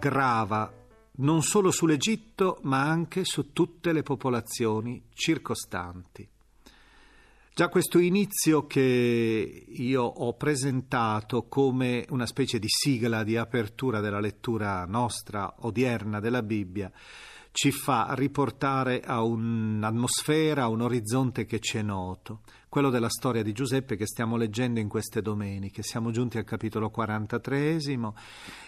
grava non solo sull'Egitto ma anche su tutte le popolazioni circostanti. Già questo inizio che io ho presentato come una specie di sigla di apertura della lettura nostra odierna della Bibbia ci fa riportare a un'atmosfera, a un orizzonte che ci è noto, quello della storia di Giuseppe che stiamo leggendo in queste domeniche. Siamo giunti al capitolo 43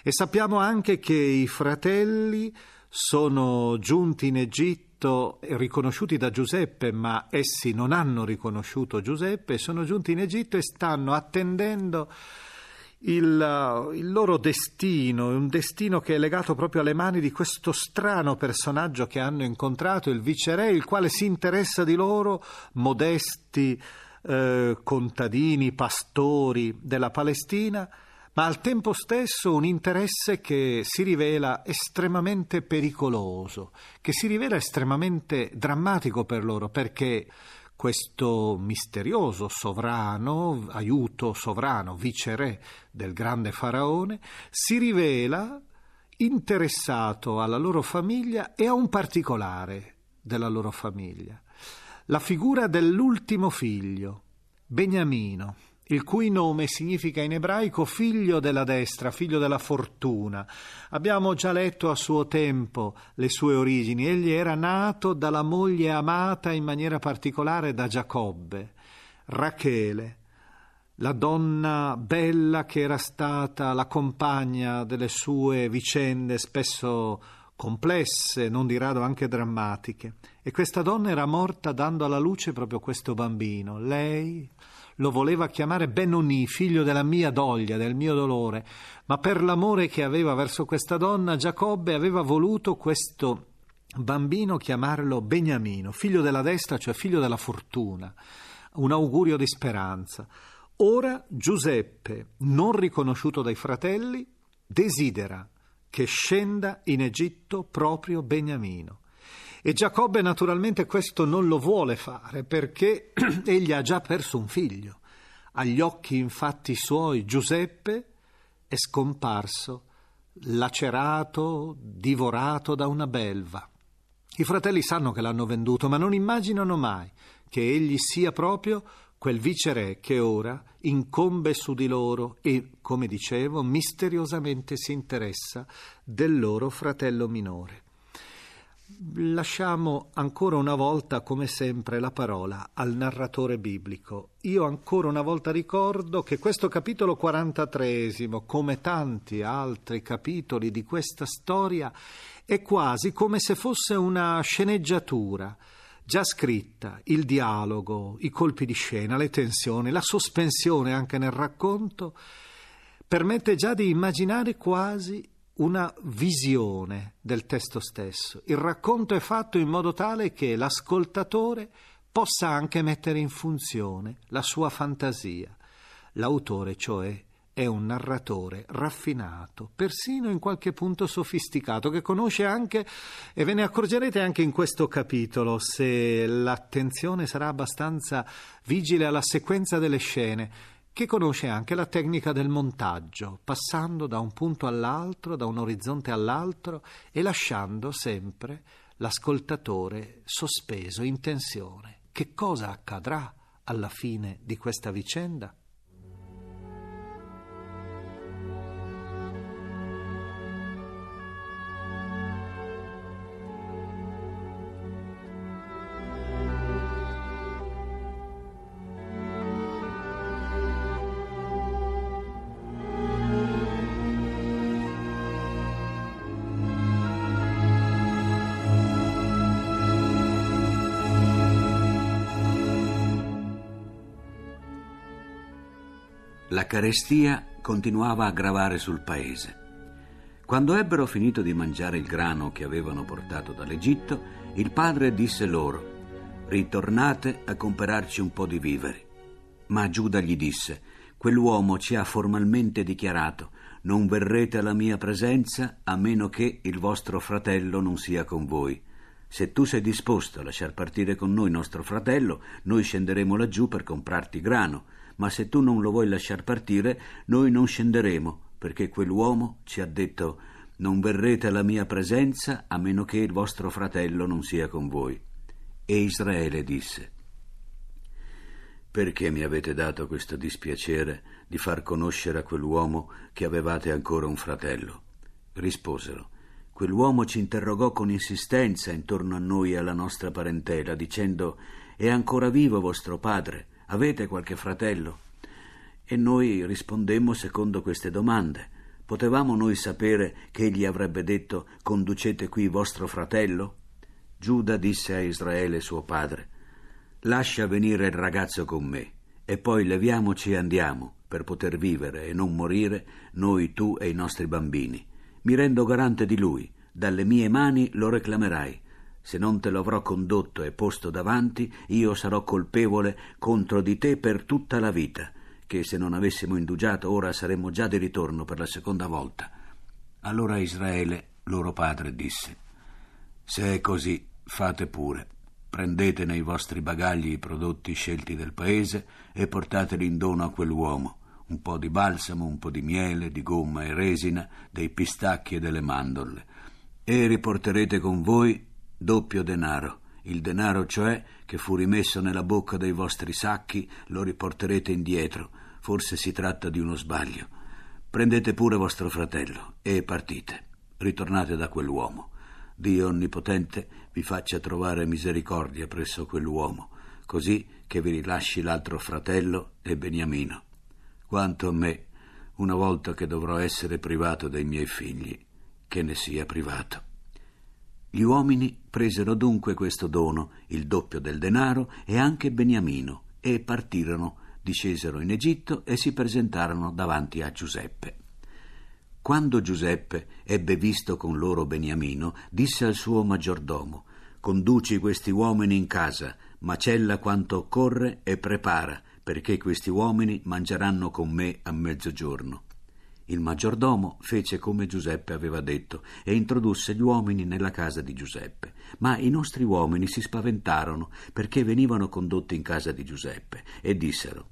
e sappiamo anche che i fratelli sono giunti in Egitto riconosciuti da Giuseppe, ma essi non hanno riconosciuto Giuseppe, sono giunti in Egitto e stanno attendendo il, il, loro destino, un destino che è legato proprio alle mani di questo strano personaggio che hanno incontrato, il viceré, il quale si interessa di loro, modesti eh, contadini, pastori della Palestina, ma al tempo stesso un interesse che si rivela estremamente pericoloso, che si rivela estremamente drammatico per loro, perché questo misterioso sovrano, aiuto sovrano, viceré del grande faraone, si rivela interessato alla loro famiglia e a un particolare della loro famiglia, la figura dell'ultimo figlio, Beniamino il cui nome significa in ebraico figlio della destra, figlio della fortuna. Abbiamo già letto a suo tempo le sue origini. Egli era nato dalla moglie amata in maniera particolare da Giacobbe, Rachele, la donna bella che era stata la compagna delle sue vicende spesso complesse, non di rado anche drammatiche. E questa donna era morta dando alla luce proprio questo bambino. Lei lo voleva chiamare Benoni, figlio della mia doglia, del mio dolore, ma per l'amore che aveva verso questa donna, Giacobbe aveva voluto questo bambino chiamarlo Beniamino, figlio della destra, cioè figlio della fortuna, un augurio di speranza. Ora Giuseppe, non riconosciuto dai fratelli, desidera che scenda in Egitto proprio Beniamino. E Giacobbe naturalmente questo non lo vuole fare perché egli ha già perso un figlio. Agli occhi infatti suoi Giuseppe è scomparso, lacerato, divorato da una belva. I fratelli sanno che l'hanno venduto, ma non immaginano mai che egli sia proprio quel viceré che ora incombe su di loro e, come dicevo, misteriosamente si interessa del loro fratello minore. Lasciamo ancora una volta, come sempre, la parola al narratore biblico. Io ancora una volta ricordo che questo capitolo 43, come tanti altri capitoli di questa storia, è quasi come se fosse una sceneggiatura già scritta, il dialogo, i colpi di scena, le tensioni, la sospensione anche nel racconto, permette già di immaginare quasi una visione del testo stesso. Il racconto è fatto in modo tale che l'ascoltatore possa anche mettere in funzione la sua fantasia. L'autore, cioè, è un narratore raffinato, persino in qualche punto sofisticato, che conosce anche, e ve ne accorgerete anche in questo capitolo, se l'attenzione sarà abbastanza vigile alla sequenza delle scene, che conosce anche la tecnica del montaggio, passando da un punto all'altro, da un orizzonte all'altro e lasciando sempre l'ascoltatore sospeso in tensione. Che cosa accadrà alla fine di questa vicenda? La carestia continuava a gravare sul paese. Quando ebbero finito di mangiare il grano che avevano portato dall'Egitto, il padre disse loro, ritornate a comperarci un po' di viveri. Ma Giuda gli disse, quell'uomo ci ha formalmente dichiarato, non verrete alla mia presenza a meno che il vostro fratello non sia con voi. Se tu sei disposto a lasciar partire con noi nostro fratello, noi scenderemo laggiù per comprarti grano ma se tu non lo vuoi lasciar partire, noi non scenderemo, perché quell'uomo ci ha detto non verrete alla mia presenza a meno che il vostro fratello non sia con voi. E Israele disse perché mi avete dato questo dispiacere di far conoscere a quell'uomo che avevate ancora un fratello? Risposero. Quell'uomo ci interrogò con insistenza intorno a noi e alla nostra parentela, dicendo È ancora vivo vostro padre? Avete qualche fratello? E noi rispondemmo secondo queste domande. Potevamo noi sapere che egli avrebbe detto conducete qui vostro fratello? Giuda disse a Israele suo padre Lascia venire il ragazzo con me e poi leviamoci e andiamo per poter vivere e non morire noi, tu e i nostri bambini. Mi rendo garante di lui, dalle mie mani lo reclamerai se non te lo avrò condotto e posto davanti, io sarò colpevole contro di te per tutta la vita, che se non avessimo indugiato ora saremmo già di ritorno per la seconda volta. Allora Israele, loro padre, disse, Se è così, fate pure. Prendete nei vostri bagagli i prodotti scelti del paese e portateli in dono a quell'uomo, un po' di balsamo, un po' di miele, di gomma e resina, dei pistacchi e delle mandorle, e riporterete con voi doppio denaro. Il denaro, cioè, che fu rimesso nella bocca dei vostri sacchi, lo riporterete indietro. Forse si tratta di uno sbaglio. Prendete pure vostro fratello e partite. Ritornate da quell'uomo. Dio Onnipotente vi faccia trovare misericordia presso quell'uomo, così che vi rilasci l'altro fratello e Beniamino. Quanto a me, una volta che dovrò essere privato dei miei figli, che ne sia privato. Gli uomini presero dunque questo dono, il doppio del denaro e anche Beniamino, e partirono, discesero in Egitto e si presentarono davanti a Giuseppe. Quando Giuseppe ebbe visto con loro Beniamino, disse al suo maggiordomo Conduci questi uomini in casa, macella quanto occorre e prepara, perché questi uomini mangeranno con me a mezzogiorno. Il maggiordomo fece come Giuseppe aveva detto e introdusse gli uomini nella casa di Giuseppe. Ma i nostri uomini si spaventarono perché venivano condotti in casa di Giuseppe e dissero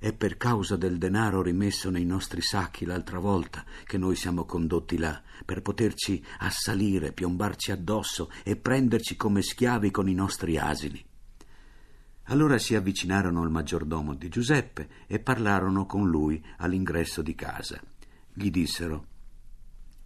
è per causa del denaro rimesso nei nostri sacchi l'altra volta che noi siamo condotti là, per poterci assalire, piombarci addosso e prenderci come schiavi con i nostri asini. Allora si avvicinarono al maggiordomo di Giuseppe e parlarono con lui all'ingresso di casa. Gli dissero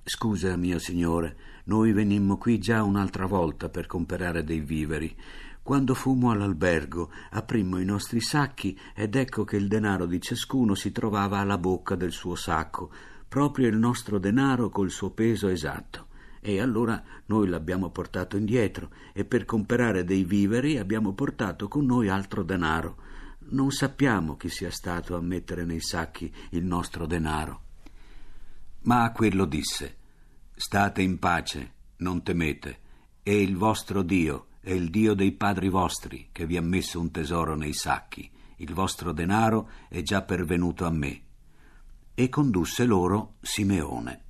Scusa, mio signore, noi venimmo qui già un'altra volta per comprare dei viveri. Quando fummo all'albergo, aprimmo i nostri sacchi ed ecco che il denaro di ciascuno si trovava alla bocca del suo sacco, proprio il nostro denaro col suo peso esatto. E allora noi l'abbiamo portato indietro e per comprare dei viveri abbiamo portato con noi altro denaro. Non sappiamo chi sia stato a mettere nei sacchi il nostro denaro. Ma a quello disse: State in pace, non temete, è il vostro Dio, è il Dio dei padri vostri che vi ha messo un tesoro nei sacchi. Il vostro denaro è già pervenuto a me. E condusse loro Simeone.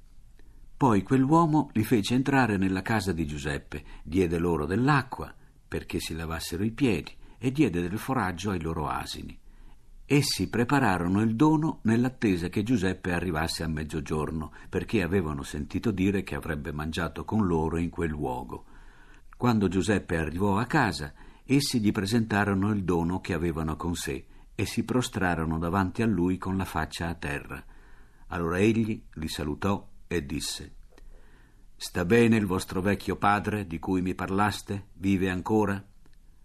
Poi quell'uomo li fece entrare nella casa di Giuseppe, diede loro dell'acqua perché si lavassero i piedi e diede del foraggio ai loro asini. Essi prepararono il dono nell'attesa che Giuseppe arrivasse a mezzogiorno, perché avevano sentito dire che avrebbe mangiato con loro in quel luogo. Quando Giuseppe arrivò a casa, essi gli presentarono il dono che avevano con sé e si prostrarono davanti a lui con la faccia a terra. Allora egli li salutò e disse Sta bene il vostro vecchio padre di cui mi parlaste? Vive ancora?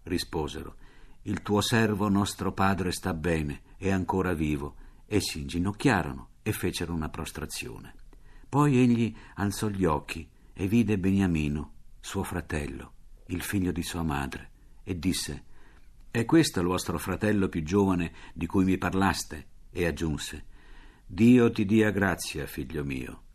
Risposero il tuo servo nostro padre sta bene, è ancora vivo. E si inginocchiarono e fecero una prostrazione. Poi egli alzò gli occhi e vide Beniamino, suo fratello, il figlio di sua madre, e disse È questo il vostro fratello più giovane di cui mi parlaste? E aggiunse Dio ti dia grazia, figlio mio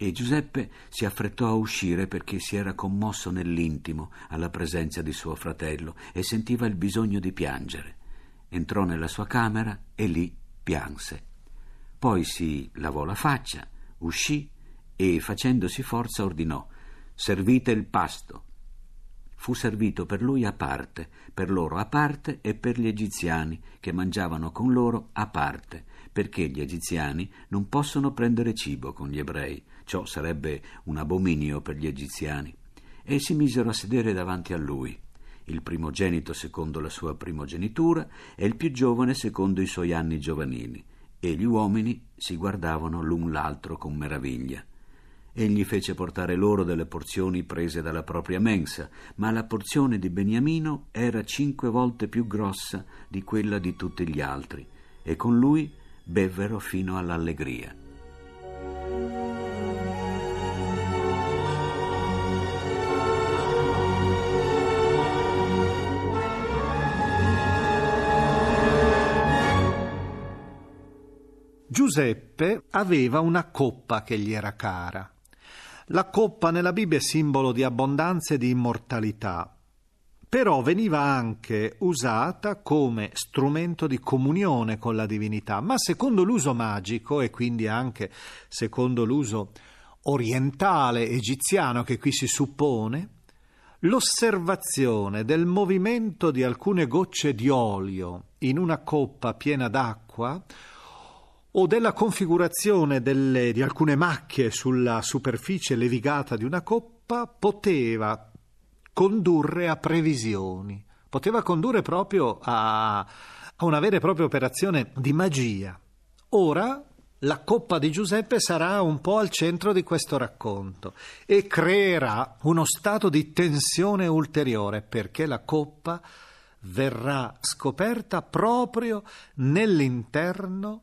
e Giuseppe si affrettò a uscire perché si era commosso nell'intimo alla presenza di suo fratello e sentiva il bisogno di piangere. Entrò nella sua camera e lì pianse. Poi si lavò la faccia, uscì e, facendosi forza, ordinò Servite il pasto. Fu servito per lui a parte, per loro a parte e per gli egiziani, che mangiavano con loro a parte, perché gli egiziani non possono prendere cibo con gli ebrei Ciò sarebbe un abominio per gli egiziani. E si misero a sedere davanti a lui, il primogenito secondo la sua primogenitura e il più giovane secondo i suoi anni giovanili, e gli uomini si guardavano l'un l'altro con meraviglia. Egli fece portare loro delle porzioni prese dalla propria mensa, ma la porzione di Beniamino era cinque volte più grossa di quella di tutti gli altri, e con lui bevvero fino all'allegria. Giuseppe aveva una coppa che gli era cara. La coppa nella Bibbia è simbolo di abbondanza e di immortalità, però veniva anche usata come strumento di comunione con la divinità, ma secondo l'uso magico e quindi anche secondo l'uso orientale egiziano che qui si suppone, l'osservazione del movimento di alcune gocce di olio in una coppa piena d'acqua o della configurazione delle, di alcune macchie sulla superficie levigata di una coppa poteva condurre a previsioni, poteva condurre proprio a, a una vera e propria operazione di magia. Ora la coppa di Giuseppe sarà un po' al centro di questo racconto e creerà uno stato di tensione ulteriore perché la coppa verrà scoperta proprio nell'interno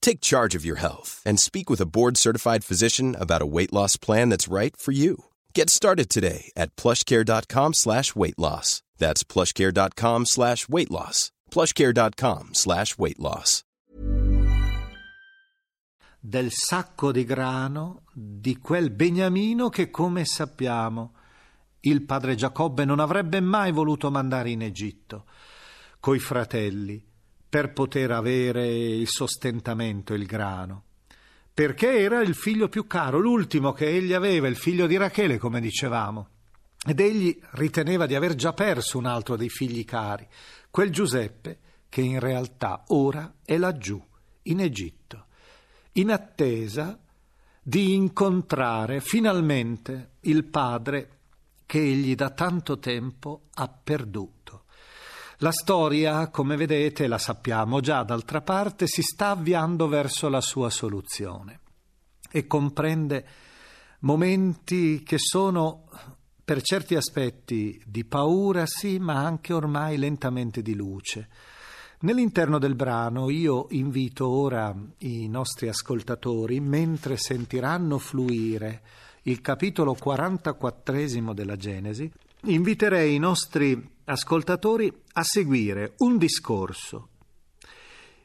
Take charge of your health and speak with a board certified physician about a weight loss plan that's right for you. Get started today at plushcare.com slash weight loss. That's plushcare.com slash weight loss. plushcare.com slash weight loss. Del sacco di grano di quel Beniamino che, come sappiamo, il padre Giacobbe non avrebbe mai voluto mandare in Egitto coi fratelli per poter avere il sostentamento, il grano perché era il figlio più caro, l'ultimo che egli aveva, il figlio di Rachele, come dicevamo. Ed egli riteneva di aver già perso un altro dei figli cari, quel Giuseppe che in realtà ora è laggiù, in Egitto, in attesa di incontrare finalmente il padre che egli da tanto tempo ha perduto. La storia, come vedete, la sappiamo già, d'altra parte, si sta avviando verso la sua soluzione e comprende momenti che sono per certi aspetti di paura, sì, ma anche ormai lentamente di luce. Nell'interno del brano io invito ora i nostri ascoltatori, mentre sentiranno fluire il capitolo 44 della Genesi, inviterei i nostri ascoltatori a seguire un discorso.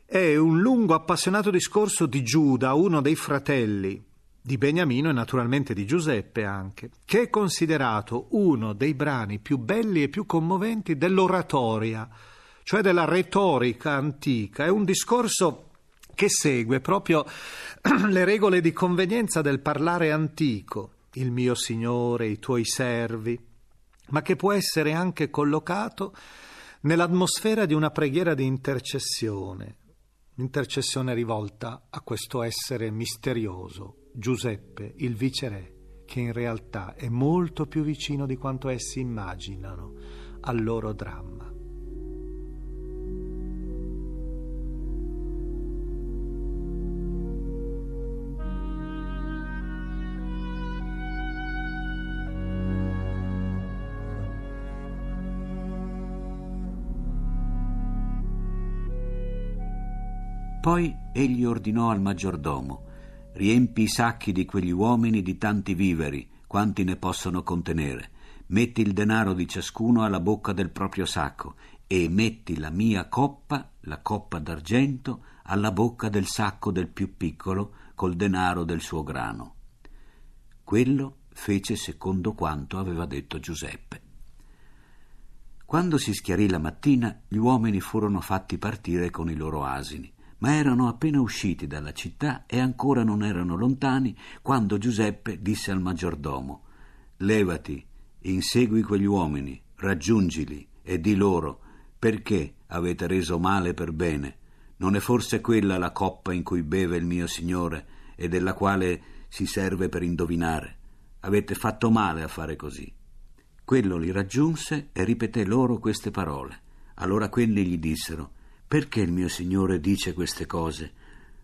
È un lungo appassionato discorso di Giuda, uno dei fratelli di Beniamino e naturalmente di Giuseppe anche, che è considerato uno dei brani più belli e più commoventi dell'oratoria, cioè della retorica antica. È un discorso che segue proprio le regole di convenienza del parlare antico, il mio Signore, i tuoi servi, ma che può essere anche collocato nell'atmosfera di una preghiera di intercessione, intercessione rivolta a questo essere misterioso, Giuseppe, il viceré, che in realtà è molto più vicino di quanto essi immaginano al loro dramma. Poi egli ordinò al maggiordomo riempi i sacchi di quegli uomini di tanti viveri, quanti ne possono contenere. Metti il denaro di ciascuno alla bocca del proprio sacco e metti la mia coppa, la coppa d'argento, alla bocca del sacco del più piccolo col denaro del suo grano. Quello fece secondo quanto aveva detto Giuseppe. Quando si schiarì la mattina, gli uomini furono fatti partire con i loro asini ma erano appena usciti dalla città e ancora non erano lontani quando Giuseppe disse al maggiordomo Levati, insegui quegli uomini, raggiungili e di loro perché avete reso male per bene. Non è forse quella la coppa in cui beve il mio Signore e della quale si serve per indovinare? Avete fatto male a fare così. Quello li raggiunse e ripeté loro queste parole. Allora quelli gli dissero perché il mio Signore dice queste cose?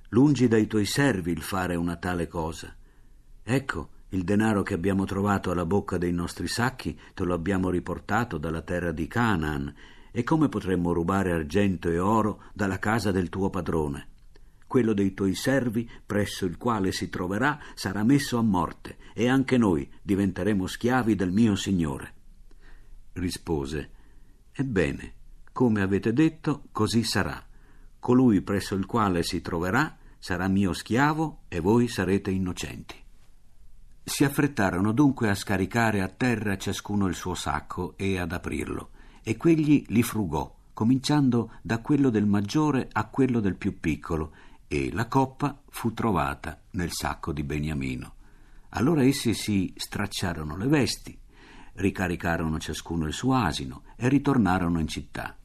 Lungi dai tuoi servi il fare una tale cosa. Ecco, il denaro che abbiamo trovato alla bocca dei nostri sacchi te lo abbiamo riportato dalla terra di Canaan, e come potremmo rubare argento e oro dalla casa del tuo padrone? Quello dei tuoi servi, presso il quale si troverà, sarà messo a morte, e anche noi diventeremo schiavi del mio Signore. Rispose, Ebbene, come avete detto, così sarà. Colui presso il quale si troverà sarà mio schiavo e voi sarete innocenti. Si affrettarono dunque a scaricare a terra ciascuno il suo sacco e ad aprirlo, e quegli li frugò, cominciando da quello del maggiore a quello del più piccolo, e la coppa fu trovata nel sacco di Beniamino. Allora essi si stracciarono le vesti, ricaricarono ciascuno il suo asino e ritornarono in città.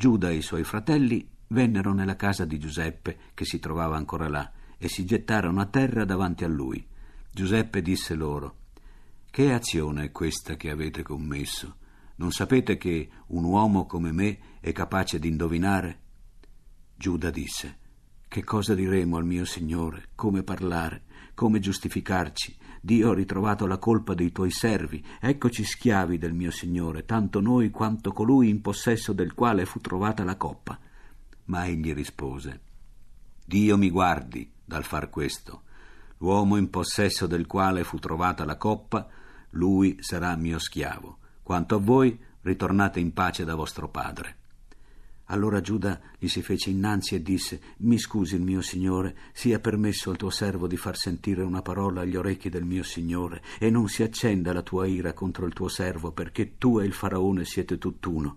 Giuda e i suoi fratelli vennero nella casa di Giuseppe, che si trovava ancora là, e si gettarono a terra davanti a lui. Giuseppe disse loro Che azione è questa che avete commesso? Non sapete che un uomo come me è capace di indovinare? Giuda disse Che cosa diremo al mio Signore? Come parlare? Come giustificarci? Dio ha ritrovato la colpa dei tuoi servi, eccoci schiavi del mio Signore, tanto noi quanto colui in possesso del quale fu trovata la coppa. Ma egli rispose, Dio mi guardi dal far questo. L'uomo in possesso del quale fu trovata la coppa lui sarà mio schiavo. Quanto a voi, ritornate in pace da vostro padre. Allora Giuda gli si fece innanzi e disse Mi scusi il mio signore, sia permesso al tuo servo di far sentire una parola agli orecchi del mio signore, e non si accenda la tua ira contro il tuo servo, perché tu e il faraone siete tutt'uno.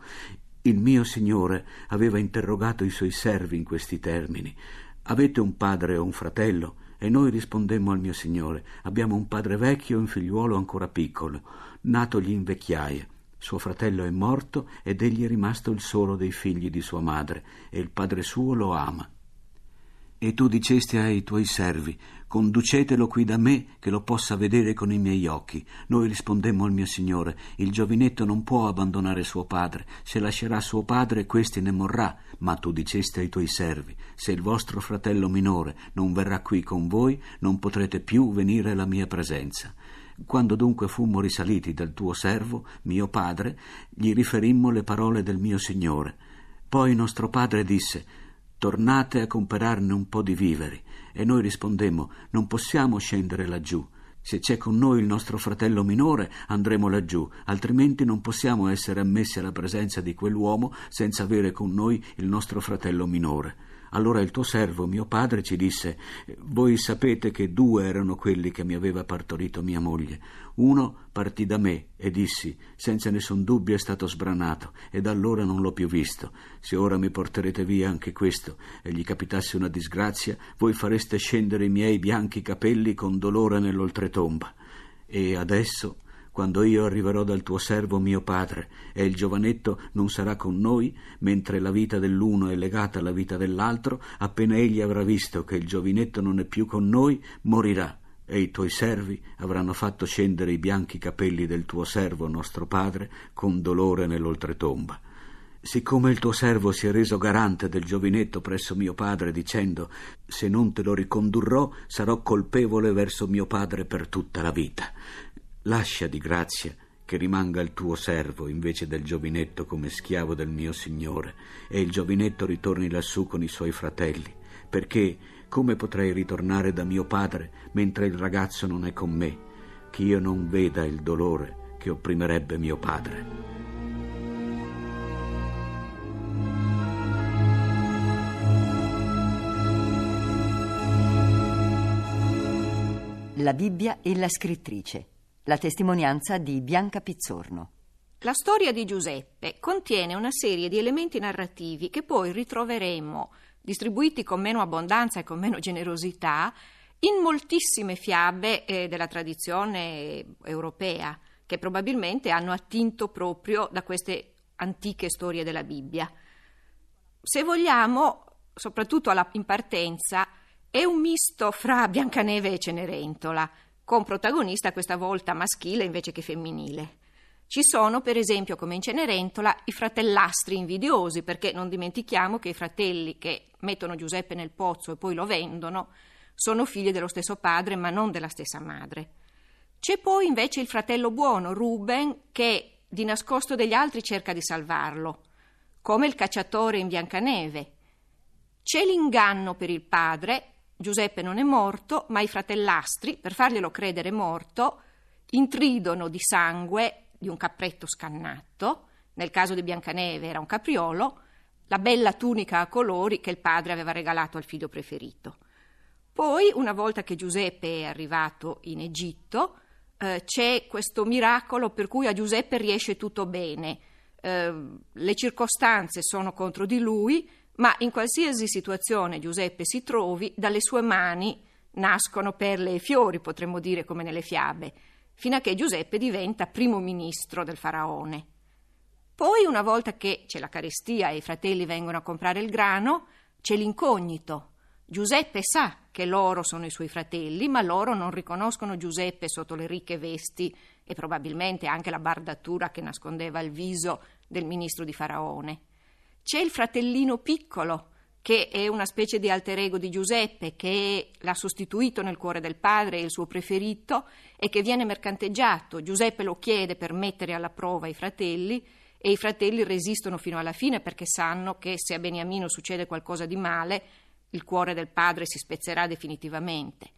Il mio signore aveva interrogato i suoi servi in questi termini. Avete un padre o un fratello? E noi rispondemmo al mio signore Abbiamo un padre vecchio e un figliuolo ancora piccolo, natogli in vecchiaia. Suo fratello è morto ed egli è rimasto il solo dei figli di sua madre, e il padre suo lo ama. E tu dicesti ai tuoi servi, conducetelo qui da me che lo possa vedere con i miei occhi. Noi rispondemmo al mio signore, il giovinetto non può abbandonare suo padre, se lascerà suo padre questi ne morrà. Ma tu dicesti ai tuoi servi, se il vostro fratello minore non verrà qui con voi, non potrete più venire alla mia presenza. Quando dunque fummo risaliti dal tuo servo, mio padre, gli riferimmo le parole del mio Signore. Poi nostro padre disse Tornate a comperarne un po' di viveri. E noi rispondemmo Non possiamo scendere laggiù. Se c'è con noi il nostro fratello minore, andremo laggiù, altrimenti non possiamo essere ammessi alla presenza di quell'uomo senza avere con noi il nostro fratello minore. Allora il tuo servo, mio padre, ci disse Voi sapete che due erano quelli che mi aveva partorito mia moglie. Uno partì da me e dissi Senza nessun dubbio è stato sbranato, e da allora non l'ho più visto. Se ora mi porterete via anche questo e gli capitasse una disgrazia, voi fareste scendere i miei bianchi capelli con dolore nell'oltretomba. E adesso quando io arriverò dal tuo servo mio padre e il giovanetto non sarà con noi, mentre la vita dell'uno è legata alla vita dell'altro, appena egli avrà visto che il giovinetto non è più con noi, morirà e i tuoi servi avranno fatto scendere i bianchi capelli del tuo servo nostro padre con dolore nell'oltretomba. Siccome il tuo servo si è reso garante del giovinetto presso mio padre, dicendo se non te lo ricondurrò sarò colpevole verso mio padre per tutta la vita. Lascia di grazia che rimanga il tuo servo invece del giovinetto come schiavo del mio Signore, e il giovinetto ritorni lassù con i suoi fratelli, perché come potrei ritornare da mio padre mentre il ragazzo non è con me, che io non veda il dolore che opprimerebbe mio padre. La Bibbia e la scrittrice la testimonianza di Bianca Pizzorno. La storia di Giuseppe contiene una serie di elementi narrativi che poi ritroveremo, distribuiti con meno abbondanza e con meno generosità, in moltissime fiabe eh, della tradizione europea, che probabilmente hanno attinto proprio da queste antiche storie della Bibbia. Se vogliamo, soprattutto alla, in partenza, è un misto fra Biancaneve e Cenerentola con protagonista questa volta maschile invece che femminile. Ci sono, per esempio, come in Cenerentola, i fratellastri invidiosi, perché non dimentichiamo che i fratelli che mettono Giuseppe nel pozzo e poi lo vendono sono figli dello stesso padre, ma non della stessa madre. C'è poi invece il fratello buono, Ruben, che di nascosto degli altri cerca di salvarlo, come il cacciatore in Biancaneve. C'è l'inganno per il padre, Giuseppe non è morto, ma i fratellastri, per farglielo credere morto, intridono di sangue di un capretto scannato, nel caso di Biancaneve era un capriolo, la bella tunica a colori che il padre aveva regalato al figlio preferito. Poi, una volta che Giuseppe è arrivato in Egitto, eh, c'è questo miracolo per cui a Giuseppe riesce tutto bene. Eh, le circostanze sono contro di lui, ma in qualsiasi situazione Giuseppe si trovi, dalle sue mani nascono perle e fiori, potremmo dire come nelle fiabe, fino a che Giuseppe diventa primo ministro del faraone. Poi, una volta che c'è la carestia e i fratelli vengono a comprare il grano, c'è l'incognito. Giuseppe sa che loro sono i suoi fratelli, ma loro non riconoscono Giuseppe sotto le ricche vesti e probabilmente anche la bardatura che nascondeva il viso del ministro di Faraone. C'è il fratellino piccolo, che è una specie di alter ego di Giuseppe, che l'ha sostituito nel cuore del padre, il suo preferito, e che viene mercanteggiato. Giuseppe lo chiede per mettere alla prova i fratelli, e i fratelli resistono fino alla fine perché sanno che se a Beniamino succede qualcosa di male, il cuore del padre si spezzerà definitivamente.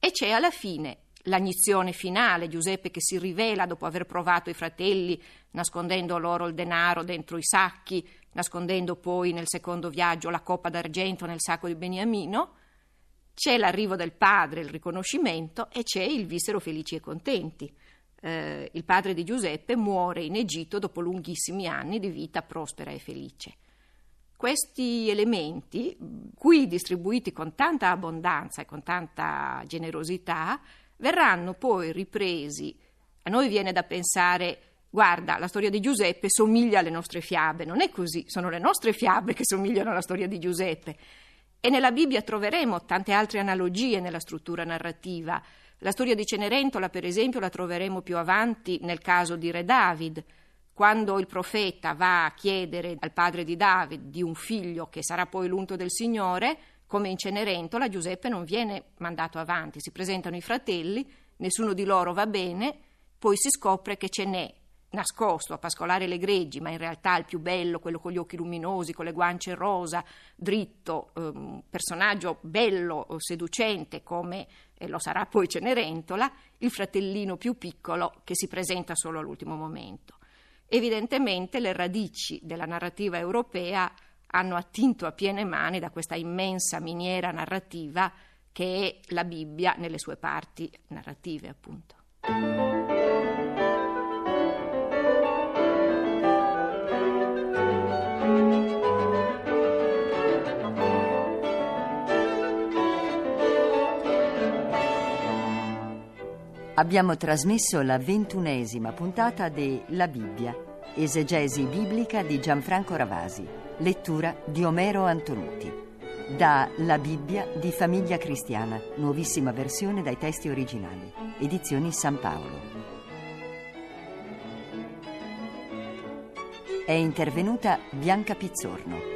E c'è alla fine l'agnizione finale, Giuseppe che si rivela dopo aver provato i fratelli, nascondendo loro il denaro dentro i sacchi, nascondendo poi nel secondo viaggio la coppa d'argento nel sacco di Beniamino. C'è l'arrivo del padre, il riconoscimento e c'è il vissero felici e contenti. Eh, il padre di Giuseppe muore in Egitto dopo lunghissimi anni di vita prospera e felice. Questi elementi, qui distribuiti con tanta abbondanza e con tanta generosità, verranno poi ripresi. A noi viene da pensare, guarda, la storia di Giuseppe somiglia alle nostre fiabe. Non è così, sono le nostre fiabe che somigliano alla storia di Giuseppe. E nella Bibbia troveremo tante altre analogie nella struttura narrativa. La storia di Cenerentola, per esempio, la troveremo più avanti nel caso di Re David. Quando il profeta va a chiedere al padre di David di un figlio che sarà poi l'unto del Signore, come in Cenerentola, Giuseppe non viene mandato avanti, si presentano i fratelli, nessuno di loro va bene, poi si scopre che ce n'è nascosto a pascolare le greggi, ma in realtà il più bello, quello con gli occhi luminosi, con le guance rosa, dritto, um, personaggio bello, seducente come eh, lo sarà poi Cenerentola, il fratellino più piccolo che si presenta solo all'ultimo momento. Evidentemente le radici della narrativa europea hanno attinto a piene mani da questa immensa miniera narrativa che è la Bibbia nelle sue parti narrative, appunto. Abbiamo trasmesso la ventunesima puntata di La Bibbia, esegesi biblica di Gianfranco Ravasi, lettura di Omero Antonuti. Da La Bibbia di Famiglia Cristiana, nuovissima versione dai testi originali, edizioni San Paolo. È intervenuta Bianca Pizzorno.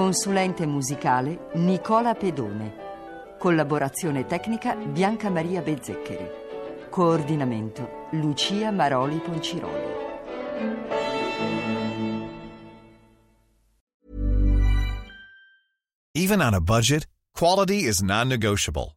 Consulente musicale Nicola Pedone. Collaborazione tecnica Bianca Maria Bezzeccheri. Coordinamento Lucia Maroli Ponciroli. Even on a budget, quality is non-negotiable.